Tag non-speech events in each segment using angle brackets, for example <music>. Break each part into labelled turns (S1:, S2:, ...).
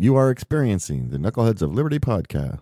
S1: You are experiencing the Knuckleheads of Liberty podcast.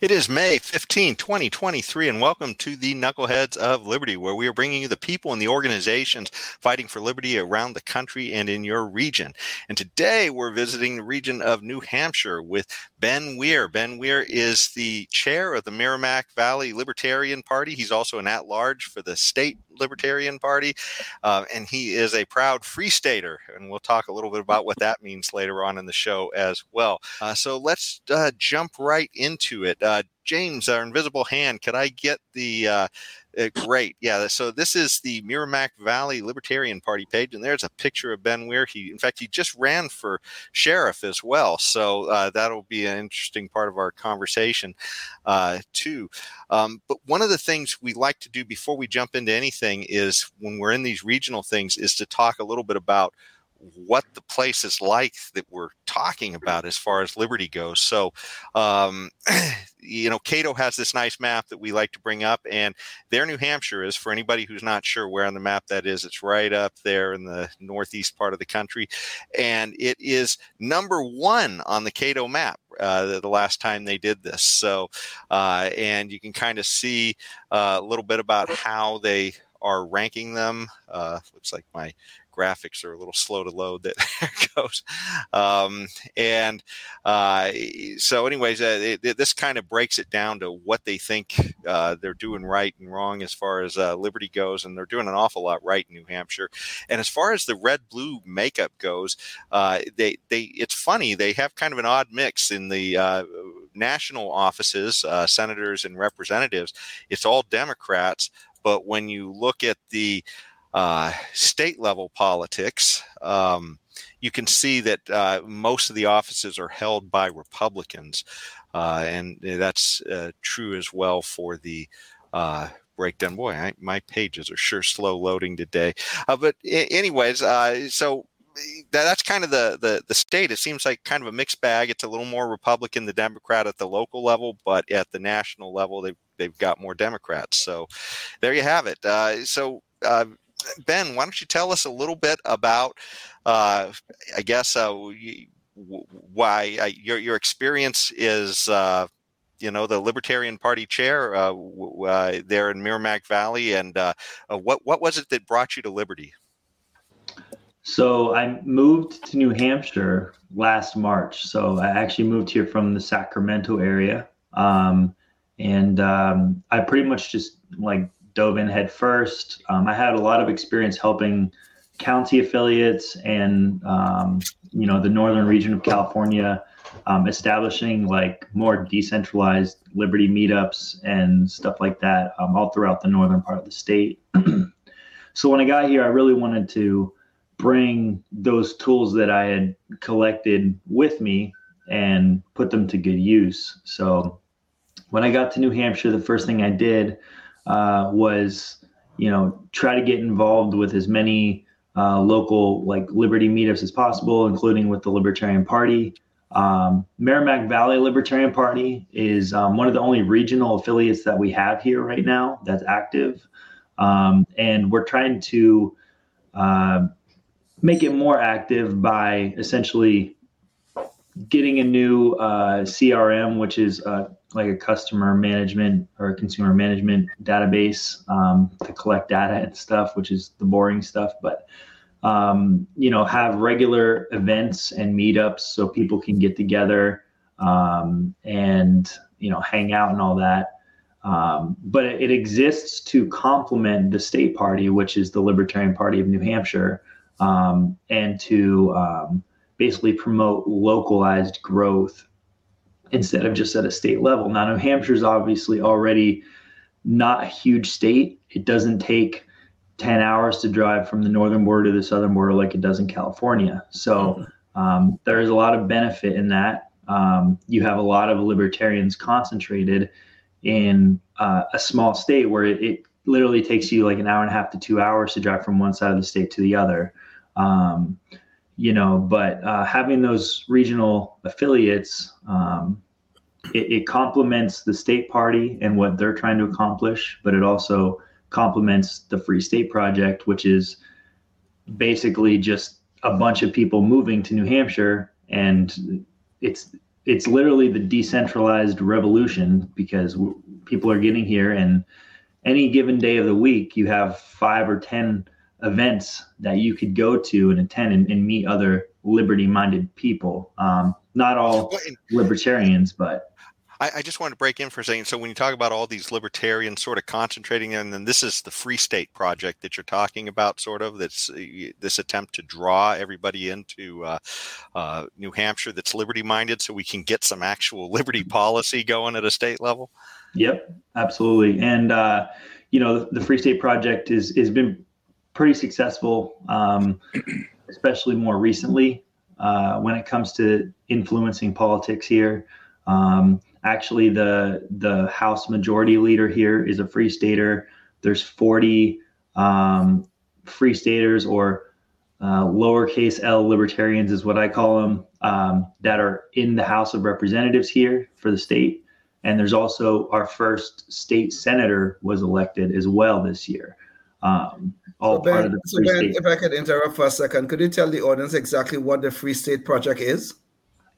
S2: It is May 15, 2023, and welcome to the Knuckleheads of Liberty, where we are bringing you the people and the organizations fighting for liberty around the country and in your region. And today we're visiting the region of New Hampshire with Ben Weir. Ben Weir is the chair of the Merrimack Valley Libertarian Party. He's also an at large for the state Libertarian Party, uh, and he is a proud Free Stater. And we'll talk a little bit about what that means later on in the show as well. Uh, so let's uh, jump right into it. Uh, James, our invisible hand, could I get the uh, great? Yeah. So this is the Merrimack Valley Libertarian Party page, and there's a picture of Ben Weir. He, in fact, he just ran for sheriff as well. So uh, that'll be an interesting part of our conversation uh, too. Um, but one of the things we like to do before we jump into anything is when we're in these regional things, is to talk a little bit about what the place is like that we're talking about as far as liberty goes. So, um, <clears throat> you know, Cato has this nice map that we like to bring up, and there New Hampshire is for anybody who's not sure where on the map that is. It's right up there in the northeast part of the country, and it is number one on the Cato map. Uh, the, the, last time they did this, so uh, and you can kind of see uh, a little bit about how they are ranking them. Uh, looks like my graphics are a little slow to load. That <laughs> goes, um, and uh, so, anyways, uh, it, this kind of breaks it down to what they think uh, they're doing right and wrong as far as uh, Liberty goes, and they're doing an awful lot right in New Hampshire. And as far as the red blue makeup goes, uh, they they it's funny they have kind of an odd mix in the uh, national offices, senators and representatives. It's all Democrats. But when you look at the uh, state level politics, um, you can see that uh, most of the offices are held by Republicans. Uh, and that's uh, true as well for the uh, breakdown. Boy, I, my pages are sure slow loading today. Uh, but, anyways, so that's kind of the, the the state. It seems like kind of a mixed bag. It's a little more Republican than Democrat at the local level, but at the national level, they've they've got more Democrats. So there you have it. Uh, so uh, Ben, why don't you tell us a little bit about, uh, I guess, uh, why uh, your your experience is, uh, you know, the Libertarian Party chair uh, uh, there in Merrimack Valley, and what what was it that brought you to Liberty?
S3: So I moved to New Hampshire last March. So I actually moved here from the Sacramento area, um, and um, I pretty much just like dove in head first. Um, I had a lot of experience helping county affiliates and um, you know the northern region of California um, establishing like more decentralized liberty meetups and stuff like that um, all throughout the northern part of the state. <clears throat> so when I got here, I really wanted to bring those tools that I had collected with me and put them to good use. So when I got to New Hampshire, the first thing I did uh, was you know try to get involved with as many uh, local like liberty meetups as possible, including with the Libertarian Party. Um, Merrimack Valley Libertarian Party is um, one of the only regional affiliates that we have here right now that's active, um, and we're trying to uh, make it more active by essentially getting a new uh, CRM, which is like a customer management or consumer management database um, to collect data and stuff, which is the boring stuff. But um, you know, have regular events and meetups so people can get together um, and you know hang out and all that. Um, but it, it, exists to complement the state party, which is the Libertarian Party of New Hampshire, um, and to um, basically promote localized growth instead of just at a state level. Now, New Hampshire is obviously already not a huge state. It doesn't take 10 hours to drive from the northern border to the southern border like it does in California. So um, there is a lot of benefit in that. Um, you have a lot of libertarians concentrated in uh, a small state where it, it, literally takes you like an hour and a half to two hours to drive from one side of the state to the other. Um, you know, but uh, having those regional affiliates, um, it, it, complements the state party and what they're trying to accomplish, but it also complements the Free State Project, which is basically just a bunch of people moving to New Hampshire. And it's it's literally the decentralized revolution because people are getting here and any given day of the week you have five or ten events that you could go to and attend and, and meet other liberty minded people um, not all libertarians but
S2: I, I, just wanted to break in for a second. So when you talk about all these libertarians sort of concentrating, and then this is the Free State project that you're talking about, sort of that's uh, this attempt to draw everybody into uh, uh, New Hampshire that's liberty minded, so we can get some actual <laughs> liberty policy going at a state level.
S3: Yep, absolutely. And uh, you know, the Free State project is has been pretty successful, um, <clears throat> especially more recently uh, when it comes to influencing politics here. Um, actually the the House Majority Leader here is a Free Stater. There's 40 um, Free Staters or uh, lowercase L libertarians is what I call them um, that are in the House of Representatives here for the state. And there's also our first state senator was elected as well this year. Um, all
S4: so ben, so ben, if I could interrupt for a second, could you tell the audience exactly what the Free State Project is?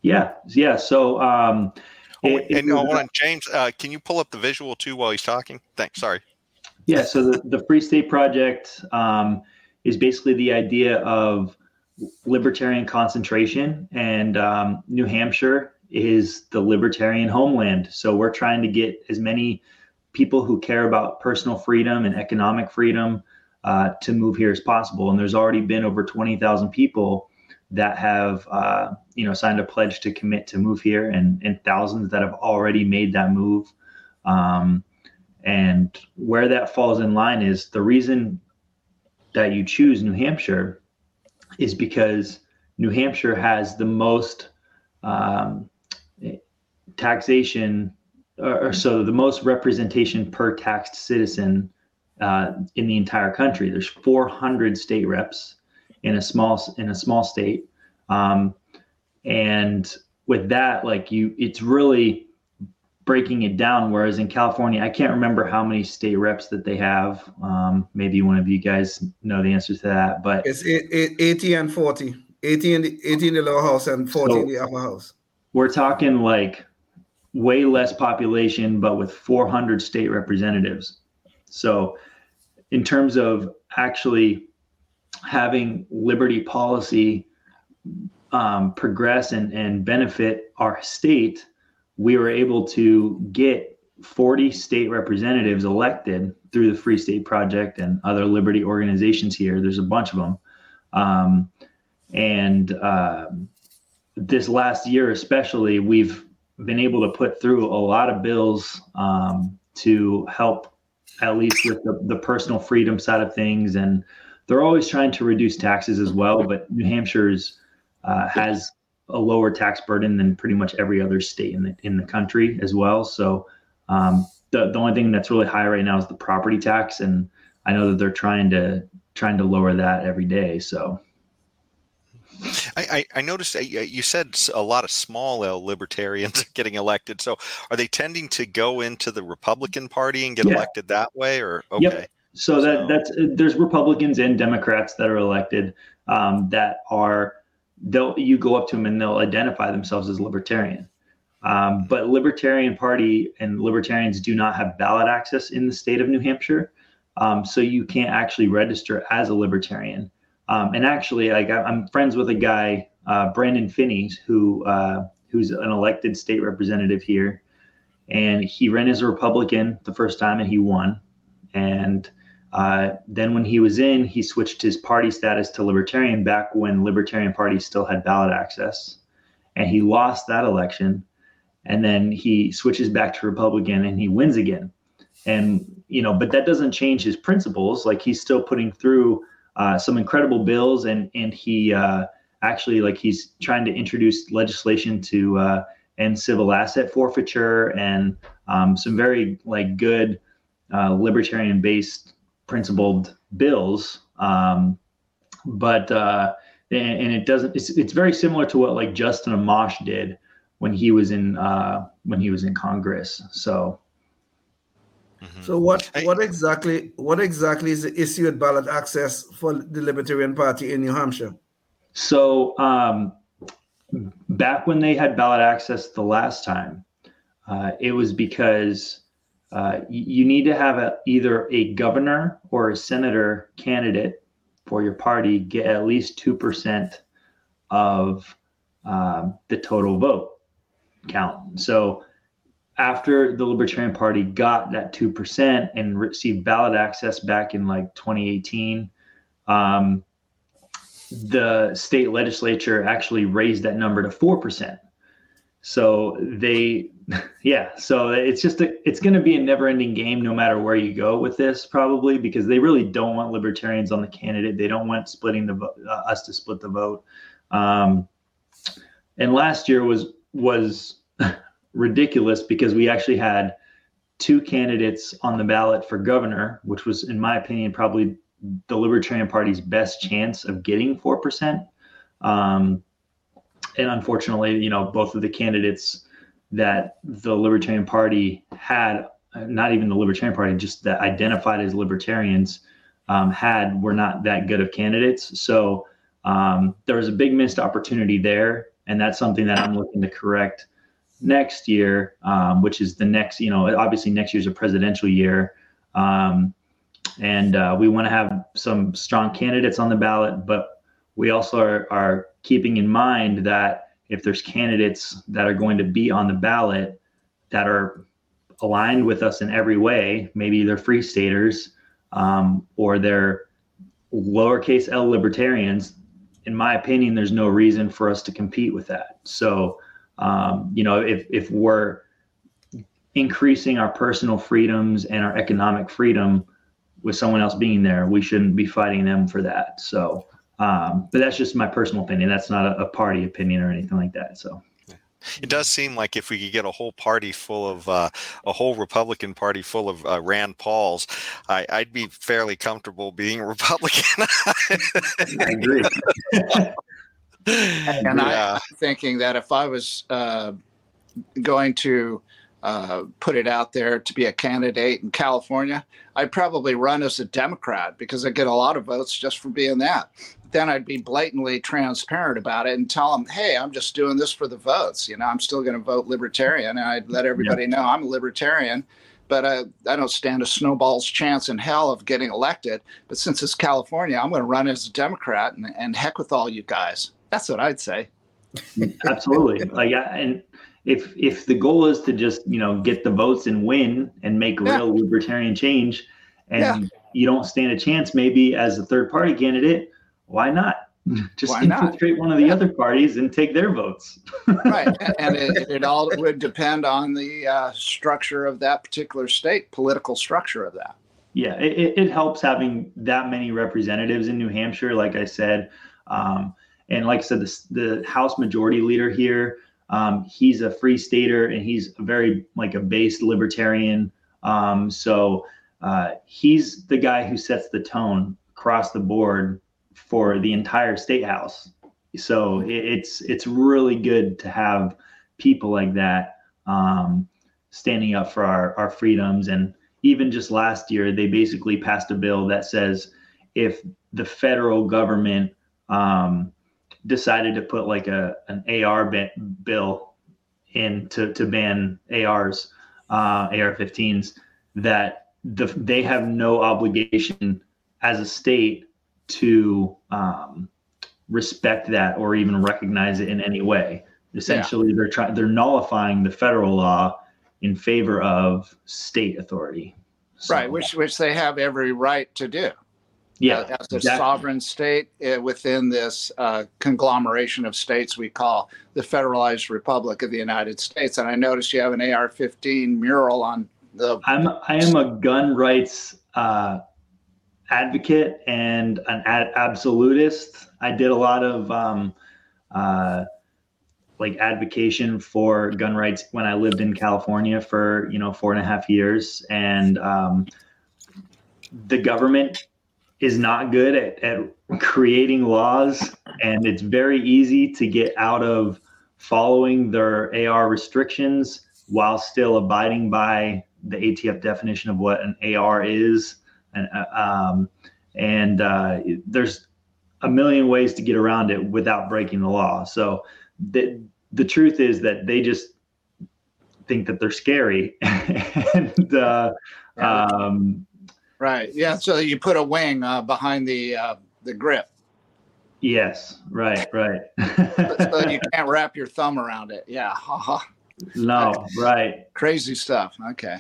S3: Yeah, yeah. So um,
S2: Oh, it, and hold on, James, uh, can you pull up the visual too while he's talking? Thanks. Sorry.
S3: Yeah. So the, the Free State Project um, is basically the idea of libertarian concentration, and um, New Hampshire is the libertarian homeland. So we're trying to get as many people who care about personal freedom and economic freedom uh, to move here as possible. And there's already been over 20,000 people that have uh, you know signed a pledge to commit to move here, and and thousands that have already made that move. Um, and where that falls in line is the reason that you choose New Hampshire is because New Hampshire has the most um, taxation, or, so the most representation per taxed citizen uh, in the entire country. There's 400 state reps in a small in a small state. Um, and with that, like you, it's really breaking it down. Whereas in California, I can't remember how many state reps that they have. Um, maybe one of you guys know the answer to that, but
S4: it's 80 and 40, 80 in the, 80 in the lower house and 40 so in the upper house.
S3: We're talking like way less population, but with 400 state representatives. So in terms of actually having liberty policy um, progress and, and benefit our state, we were able to get 40 state representatives elected through the Free State Project and other liberty organizations here. There's a bunch of them. Um, and uh, this last year, especially, we've been able to put through a lot of bills um, to help, at least with the, the personal freedom side of things and they're always trying to reduce taxes as well, but New Hampshire's uh, has a lower tax burden than pretty much every other state in the in the country as well. So um, the the only thing that's really high right now is the property tax, and I know that they're trying to trying to lower that every day. So.
S2: I, I, noticed you said a lot of small L libertarians getting elected. So are they tending to go into the Republican Party and get yeah. elected that way, or okay? Yep.
S3: So that that's there's Republicans and Democrats that are elected um, that are they'll you go up to them and they'll identify themselves as libertarian. Um, but Libertarian Party and libertarians do not have ballot access in the state of New Hampshire, um, so you can't actually register as a libertarian. Um, and actually, like I'm friends with a guy, uh, Brandon Phinney, who uh, who's an elected state representative here, and he ran as a Republican the first time and he won. And uh, then, when he was in, he switched his party status to Libertarian back when Libertarian Party still had ballot access, and he lost that election. And then he switches back to Republican, and he wins again. And you know, but that doesn't change his principles. Like he's still putting through uh, some incredible bills, and and he uh, actually like he's trying to introduce legislation to uh, end civil asset forfeiture and um, some very like good uh, libertarian based principled bills. Um, but uh, and, and, it doesn't. It's it's very similar to what like Justin Amash did when he was in when he was in Congress. So.
S4: Mm-hmm. So what what exactly what exactly is the issue with ballot access for the Libertarian Party in New Hampshire?
S3: So um, back when they had ballot access the last time, uh, it was because uh, you need to have a, either a governor or a senator candidate for your party get at least 2% of um, the total vote count. So after the Libertarian Party got that 2% and received ballot access back in like 2018, um, the state legislature actually raised that number to 4%. So they, <laughs> yeah, so it's just a, it's going to be a never-ending game no matter where you go with this, probably because they really don't want libertarians on the candidate. They don't want splitting the uh, us to split the vote. Um, and last year was was <laughs> ridiculous because we actually had two candidates on the ballot for governor, which was, in my opinion, probably the Libertarian Party's best chance of getting four percent. Um, and unfortunately, you know, both of the candidates that the Libertarian Party had, not even the Libertarian Party, just that identified as libertarians, um, had were not that good of candidates. So um, there was a big missed opportunity there, and that's something that I'm looking to correct next year, um, which is the next, you know, obviously next year's a presidential year. Um, and uh, we want to have some strong candidates on the ballot, but we also are, are keeping in mind that if there's candidates that are going to be on the ballot that are aligned with us in every way, maybe they're free staters um, or they're lowercase L libertarians, in my opinion, there's no reason for us to compete with that. So, um, you know, if if we're increasing our personal freedoms and our economic freedom with someone else being there, we shouldn't be fighting them for that. So, um, but that's just my personal opinion. That's not a, a party opinion or anything like that. So.
S2: It does seem like if we could get a whole party full of uh, a whole Republican party full of uh, Rand Pauls, I, would be fairly comfortable being a Republican. <laughs>
S3: I agree. <laughs>
S5: and yeah. I'm thinking that if I was uh, going to uh, put it out there to be a candidate in California, I'd probably run as a Democrat because I get a lot of votes just for being that. Then I'd be blatantly transparent about it and tell them, hey, I'm just doing this for the votes. You know, I'm still going to vote libertarian. And I'd let everybody yeah. know I'm a libertarian, but I, I don't stand a snowball's chance in hell of getting elected. But since it's California, I'm going to run as a Democrat and, and heck with all you guys. That's what I'd say.
S3: Absolutely. Like, and if if the goal is to just you know get the votes and win and make yeah. real libertarian change, and yeah. you don't stand a chance maybe as a third party candidate, why not? <laughs> Just why infiltrate not? one of the yeah. other parties and take their votes. <laughs>
S5: right, and it, it, all would depend on the uh, structure of that particular state, political structure of that.
S3: Yeah, it, it helps having that many representatives in New Hampshire. Like I said, um, and like I said, the, the House Majority Leader here, um, he's a free stater and he's very like a based libertarian. Um, so uh, he's the guy who sets the tone across the board for the entire state house. So it, it's it's really good to have people like that um, standing up for our, our freedoms. And even just last year, they basically passed a bill that says if the federal government um, decided to put like a an AR bill in to, to ban ARs, uh, AR-15s, that the, they have no obligation as a state to um, respect that or even recognize it in any way. Essentially, yeah. they're trying they're nullifying the federal law in favor of state authority.
S5: So, right, which which they have every right to do
S3: yeah,
S5: as a exactly. sovereign state uh, within this uh, conglomeration of states we call the Federalized Republic of the United States. And I noticed you have an AR-15 mural on the.
S3: I'm I am a gun rights uh, advocate and an ad- absolutist. I did a lot of um, uh, like advocation for gun rights when I lived in California for you know four and a half years, and um, the government is not good at, at creating laws, and it's very easy to get out of following their AR restrictions while still abiding by the ATF definition of what an AR is. And, uh, um, and uh, there's a million ways to get around it without breaking the law. So the, the truth is that they just think that they're scary <laughs> and uh, um,
S5: right yeah so you put a wing uh, behind the uh, the grip.
S3: Yes right right.
S5: So you <laughs> can't wrap your thumb around it yeah
S3: no right.
S5: crazy stuff okay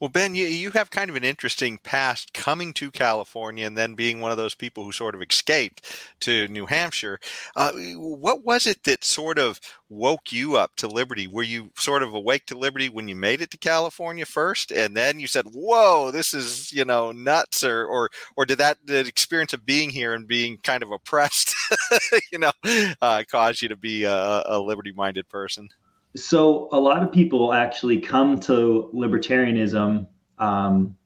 S2: well, Ben, you, you have kind of an interesting past coming to California and then being one of those people who sort of escaped to New Hampshire. Uh, what was it that sort of woke you up to liberty? Were you sort of awake to liberty when you made it to California first, and then you said, "Whoa, this is you know nuts," or or or did that the experience of being here and being kind of oppressed, <laughs> you know, uh, cause you to be a, a liberty-minded person?
S3: So a lot of people actually come to libertarianism um,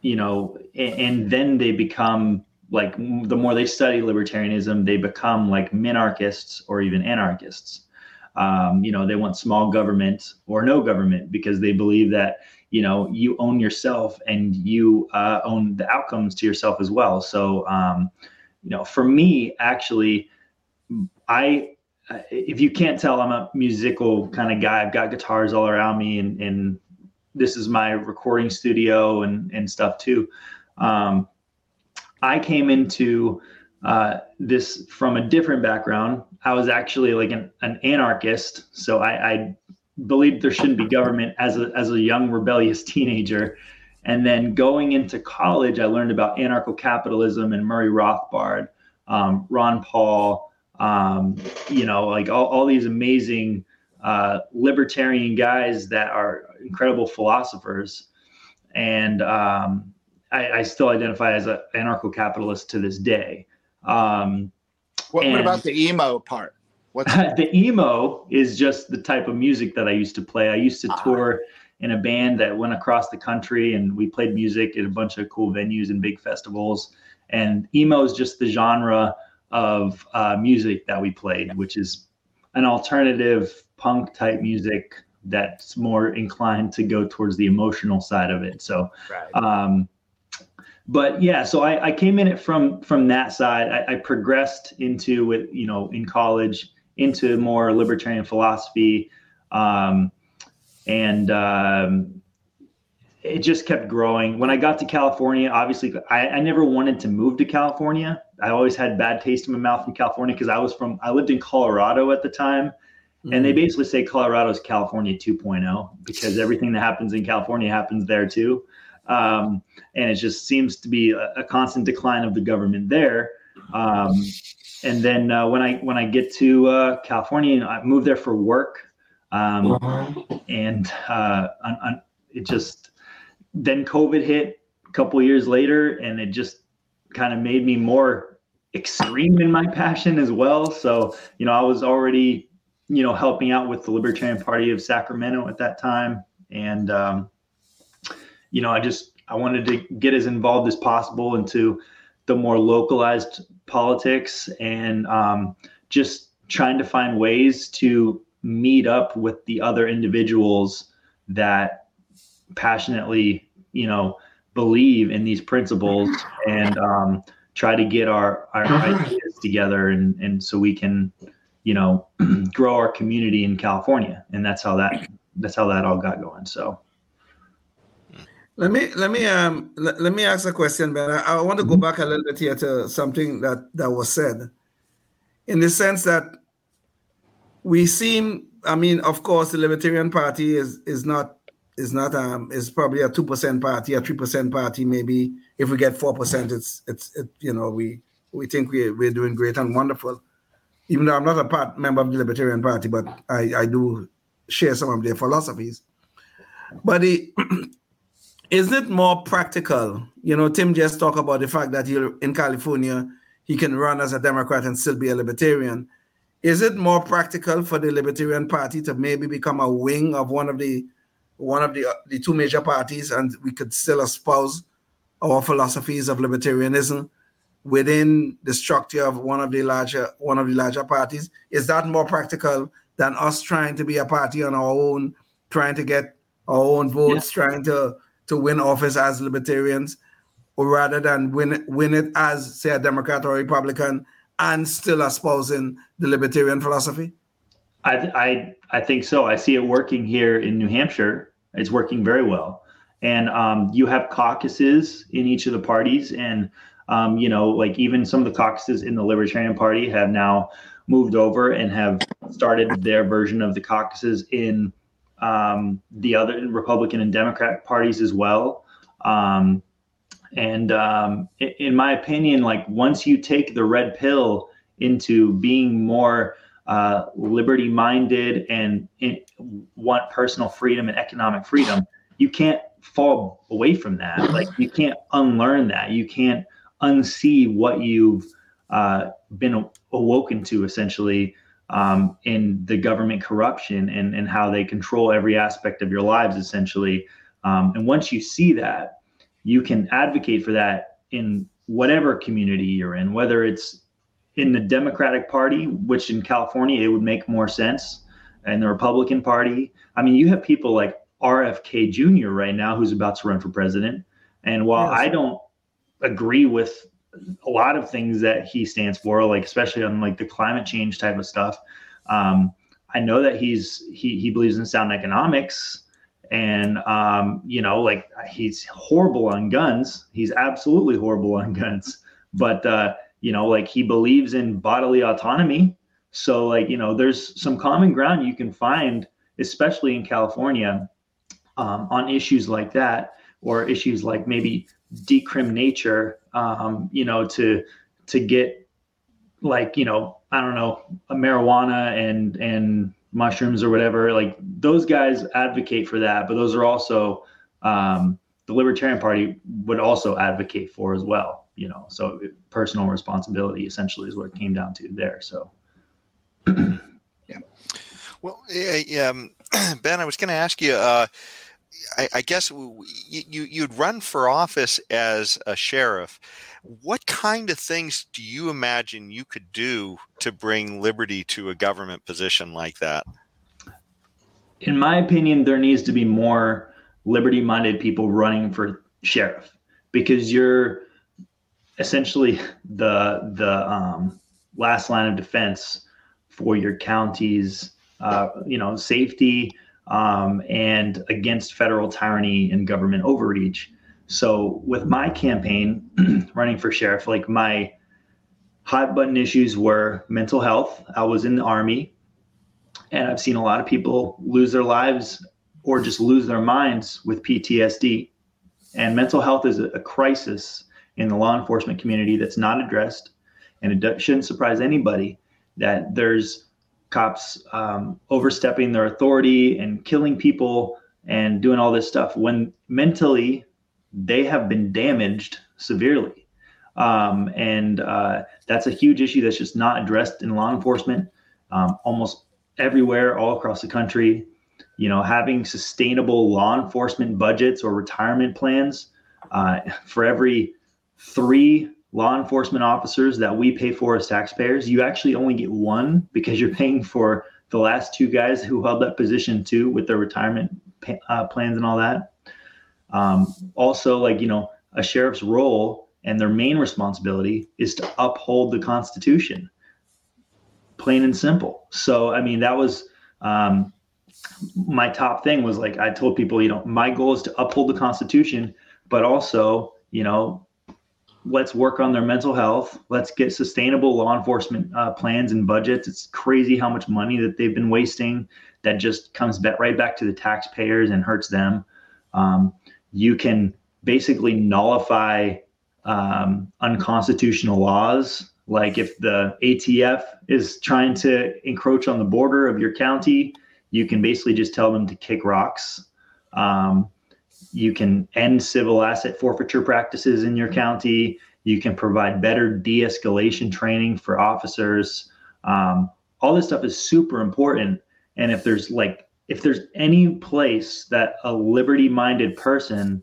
S3: you know and, and, then they become like the more they study libertarianism they become like minarchists or even anarchists. Um, you know they want small government or no government because they believe that you know you own yourself and you uh, own the outcomes to yourself as well. So um, you know for me actually i if you can't tell, I'm a musical kind of guy. I've got guitars all around me, and, and this is my recording studio and, and stuff too. Um, I came into uh, this from a different background. I was actually like an, an anarchist, so I, I believed there shouldn't be government as a as a young rebellious <laughs> teenager. And then going into college, I learned about anarcho-capitalism and Murray Rothbard, um, Ron Paul, um, you know, like all, all these amazing uh, libertarian guys that are incredible philosophers. And um, I, I, still identify as an anarcho capitalist to this day. Um,
S5: what, what, about the emo part? <laughs>
S3: the emo is just the type of music that I used to play. I used to ah. tour in a band that went across the country and we played music at a bunch of cool venues and big festivals. And emo is just the genre of uh, music that we played, which is an alternative punk type music that's more inclined to go towards the emotional side of it. So, right. um, but yeah, so I, I, came in it from from that side. I, I progressed into it, you know, in college into more libertarian philosophy, um, and um, it just kept growing. When I got to California, obviously, I, I never wanted to move to California. I always had bad taste in my mouth in California because I was from I lived in Colorado at the time. Mm-hmm. And they mm. basically say Colorado is California 2.0 because everything that happens in California happens there too. Um, and it just seems to be a, a constant decline of the government there. Um, and then uh, when I when I get to uh, California, and I moved there for work, um, and uh, on, on, it just then COVID hit a couple years later, and it just kind of made me more extreme in my <laughs> passion as well. So, you know, I was already, you know, helping out with the Libertarian Party of Sacramento at that time. And, um, you know, I just, I wanted to get as involved as possible into the more localized politics and um, just trying to find ways to meet up with the other individuals that passionately, you know, believe in these principles and, um, try to get our, our ideas together and, and so we can, you know, <clears throat> grow our community in California. And that's how that, that's how that all got going. So.
S4: Let me let me um let, let me ask a question, Ben. I, I want to go back a little bit here to something that that was said, in the sense that we seem. I mean, of course, the Libertarian Party is is not is not um is probably a two percent party, a three percent party, maybe if we get four percent, it's it's it, you know we we think we we're doing great and wonderful. Even though I'm not a part member of the Libertarian Party, but I I do share some of their philosophies. But it, <clears throat> isn't it more practical? You know, Tim just talked about the fact that he in California he can run as a Democrat and still be a Libertarian. Is it more practical for the Libertarian Party to maybe become a wing of one of the one of the uh, the two major parties, and we could still espouse our philosophies of libertarianism within the structure of one of the larger one of the larger parties is that more practical than us trying to be a party on our own trying to get our own votes yeah. trying to to win office as libertarians or rather than win win it as say a democrat or a republican and still espousing the libertarian philosophy
S3: I, I, I think so. I see it working here in New Hampshire. It's working very well. And um, you have caucuses in each of the parties. And, um, you know, like even some of the caucuses in the Libertarian Party have now moved over and have started their version of the caucuses in um, the other Republican and Democrat parties as well. Um, and um, in my opinion, like once you take the red pill into being more uh, liberty minded and want personal freedom and economic freedom, you can't fall away from that. Like you can't unlearn that. You can't unsee what you've uh, been awoken to essentially um, in the government corruption and, and how they control every aspect of your lives essentially. Um, and once you see that, you can advocate for that in whatever community you're in, whether it's in the Democratic Party, which in California it would make more sense, and the Republican Party. I mean, you have people like RFK Jr. right now who's about to run for president. And while yes. I don't agree with a lot of things that he stands for, like especially on like the climate change type of stuff, um, I know that he's he he believes in sound economics, and um, you know, like he's horrible on guns. He's absolutely horrible on guns, but uh, you know, like he believes in bodily autonomy. So like you know, there's some common ground you can find, especially in California, um, on issues like that, or issues like maybe decrim nature. Um, you know, to to get like you know, I don't know, marijuana and and mushrooms or whatever. Like those guys advocate for that, but those are also um, the Libertarian Party would also advocate for as well. You know, so personal responsibility essentially is what it came down to there. So, <clears throat>
S2: yeah. Well, um, <clears throat> Ben, I was going to ask you. Uh, I, I, guess you, you'd run for office as a sheriff. What kind of things do you imagine you could do to bring liberty to a government position like that?
S3: In my opinion, there needs to be more liberty minded people running for sheriff because you're essentially the the um, last line of defense for your county's uh, you know safety um, and against federal tyranny and government overreach. So with my campaign <clears throat> running for sheriff, like my hot button issues were mental health. I was in the army and I've seen a lot of people lose their lives or just lose their minds with PTSD. And mental health is a, crisis in the law enforcement community that's not addressed. And it shouldn't surprise anybody that there's cops um, overstepping their authority and killing people and doing all this stuff when mentally they have been damaged severely. Um, and uh, that's a huge issue that's just not addressed in law enforcement um, almost everywhere, all across the country. You know, having sustainable law enforcement budgets or retirement plans uh, for every three law enforcement officers that we pay for as taxpayers, you actually only get one because you're paying for the last two guys who held that position too with their retirement uh, plans and all that. Um, also, like, you know, a sheriff's role and their main responsibility is to uphold the Constitution, plain and simple. So, I mean, that was um, my top thing was like, I told people, you know, my goal is to uphold the Constitution, but also, you know, let's work on their mental health. Let's get sustainable law enforcement uh, plans and budgets. It's crazy how much money that they've been wasting that just comes back right back to the taxpayers and hurts them. Um, you can basically nullify um, unconstitutional laws. Like if the ATF is trying to encroach on the border of your county, you can basically just tell them to kick rocks. Um, you can end civil asset forfeiture practices in your county. You can provide better de escalation training for officers. Um, all this stuff is super important. And if there's like if there's any place that a liberty minded person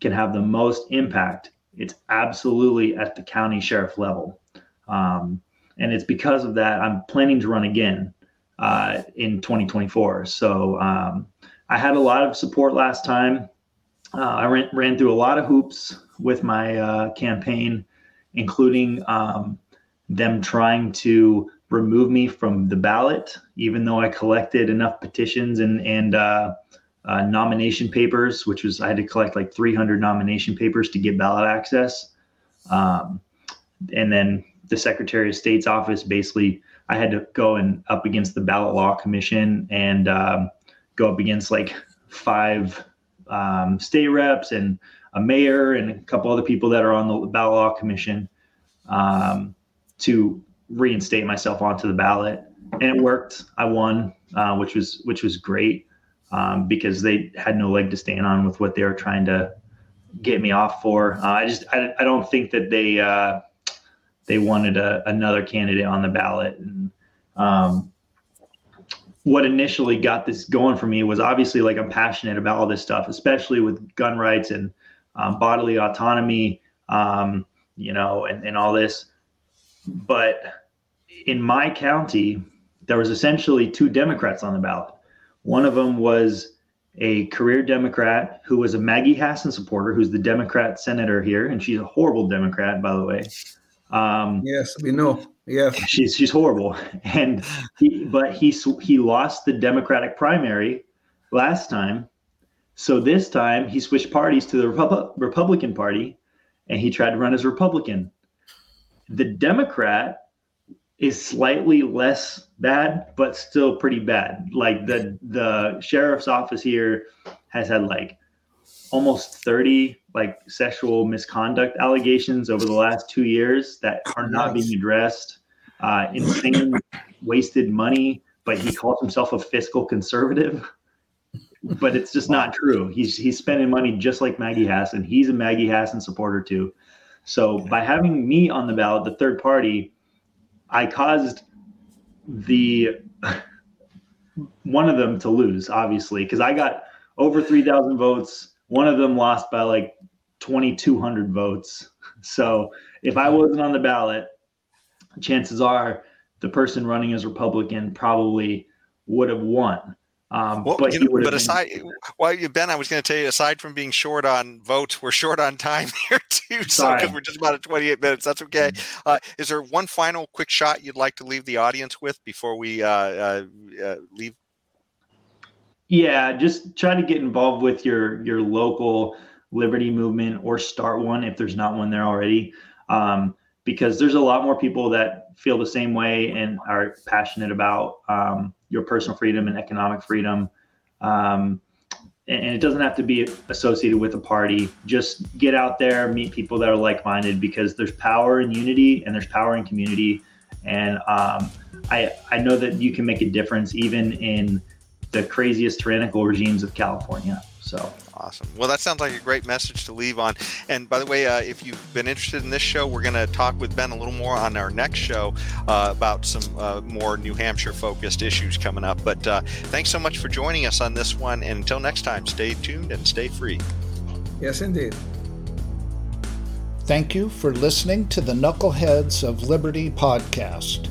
S3: can have the most impact, it's absolutely at the county sheriff level. Um, and it's because of that I'm planning to run again uh, in 2024. So um, I had a lot of support last time. Uh, I ran, ran, through a lot of hoops with my uh, campaign, including um, them trying to remove me from the ballot, even though I collected enough petitions and and uh, uh, nomination papers, which was I had to collect like 300 nomination papers to get ballot access. Um, and then the Secretary of State's office basically, I had to go and up against the Ballot Law Commission and um, go up against like five um, state reps and a mayor and a couple other people that are on the Ballot Law Commission um, to reinstate myself onto the ballot, and it worked. I won, uh, which was which was great um, because they had no leg to stand on with what they were trying to get me off for. Uh, I just I, I don't think that they uh, they wanted a, another candidate on the ballot. And um, what initially got this going for me was obviously like I'm passionate about all this stuff, especially with gun rights and um, bodily autonomy, um, you know, and, and all this. But in my county, there was essentially two Democrats on the ballot. One of them was a career Democrat who was a Maggie Hassan supporter, who's the Democrat senator here, and she's a horrible Democrat, by the way.
S4: Um, yes, we know. Yeah, <laughs>
S3: she's she's horrible, and he, but he he lost the Democratic primary last time, so this time he switched parties to the Repu- Republican Party, and he tried to run as Republican. The Democrat is slightly less bad, but still pretty bad. Like the the sheriff's office here has had like almost 30 like sexual misconduct allegations over the last two years that are not being addressed. Uh, insane wasted money, but he calls himself a fiscal conservative. But it's just not true. He's he's spending money just like Maggie Hassan. He's a Maggie Hassan supporter too. So by having me on the ballot, the third party, I caused the <laughs> one of them to lose, obviously, because I got over 3,000 votes. One of them lost by like 2,200 votes. <laughs> So if I wasn't on the ballot, chances are the person running as Republican probably would have won.
S2: Um, well, but, you know, but aside, Ben, well, Ben, I was going to tell you, aside from being short on votes, we're short on <laughs> time here too. So because we're just about at 28 minutes, that's okay. Mm-hmm. Uh, is there one final quick shot you'd like to leave the audience with before we uh, uh, uh, leave?
S3: Yeah, just try to get involved with your your local liberty movement or start one if there's not one there already. Um, because there's a lot more people that feel the same way and are passionate about um, your personal freedom and economic freedom. Um, and, and, it doesn't have to be associated with a party. Just get out there, meet people that are like minded because there's power in unity and there's power in community. And um, I, I know that you can make a difference even in the craziest tyrannical regimes of California. So
S2: awesome. Well, that sounds like a great message to leave on. And by the way, uh, if you've been interested in this show, we're going to talk with Ben a little more on our next show uh, about some uh, more New Hampshire focused issues coming up. But uh, thanks so much for joining us on this one. And until next time, stay tuned and stay free.
S4: Yes, indeed.
S5: Thank you for listening to the Knuckleheads of Liberty podcast.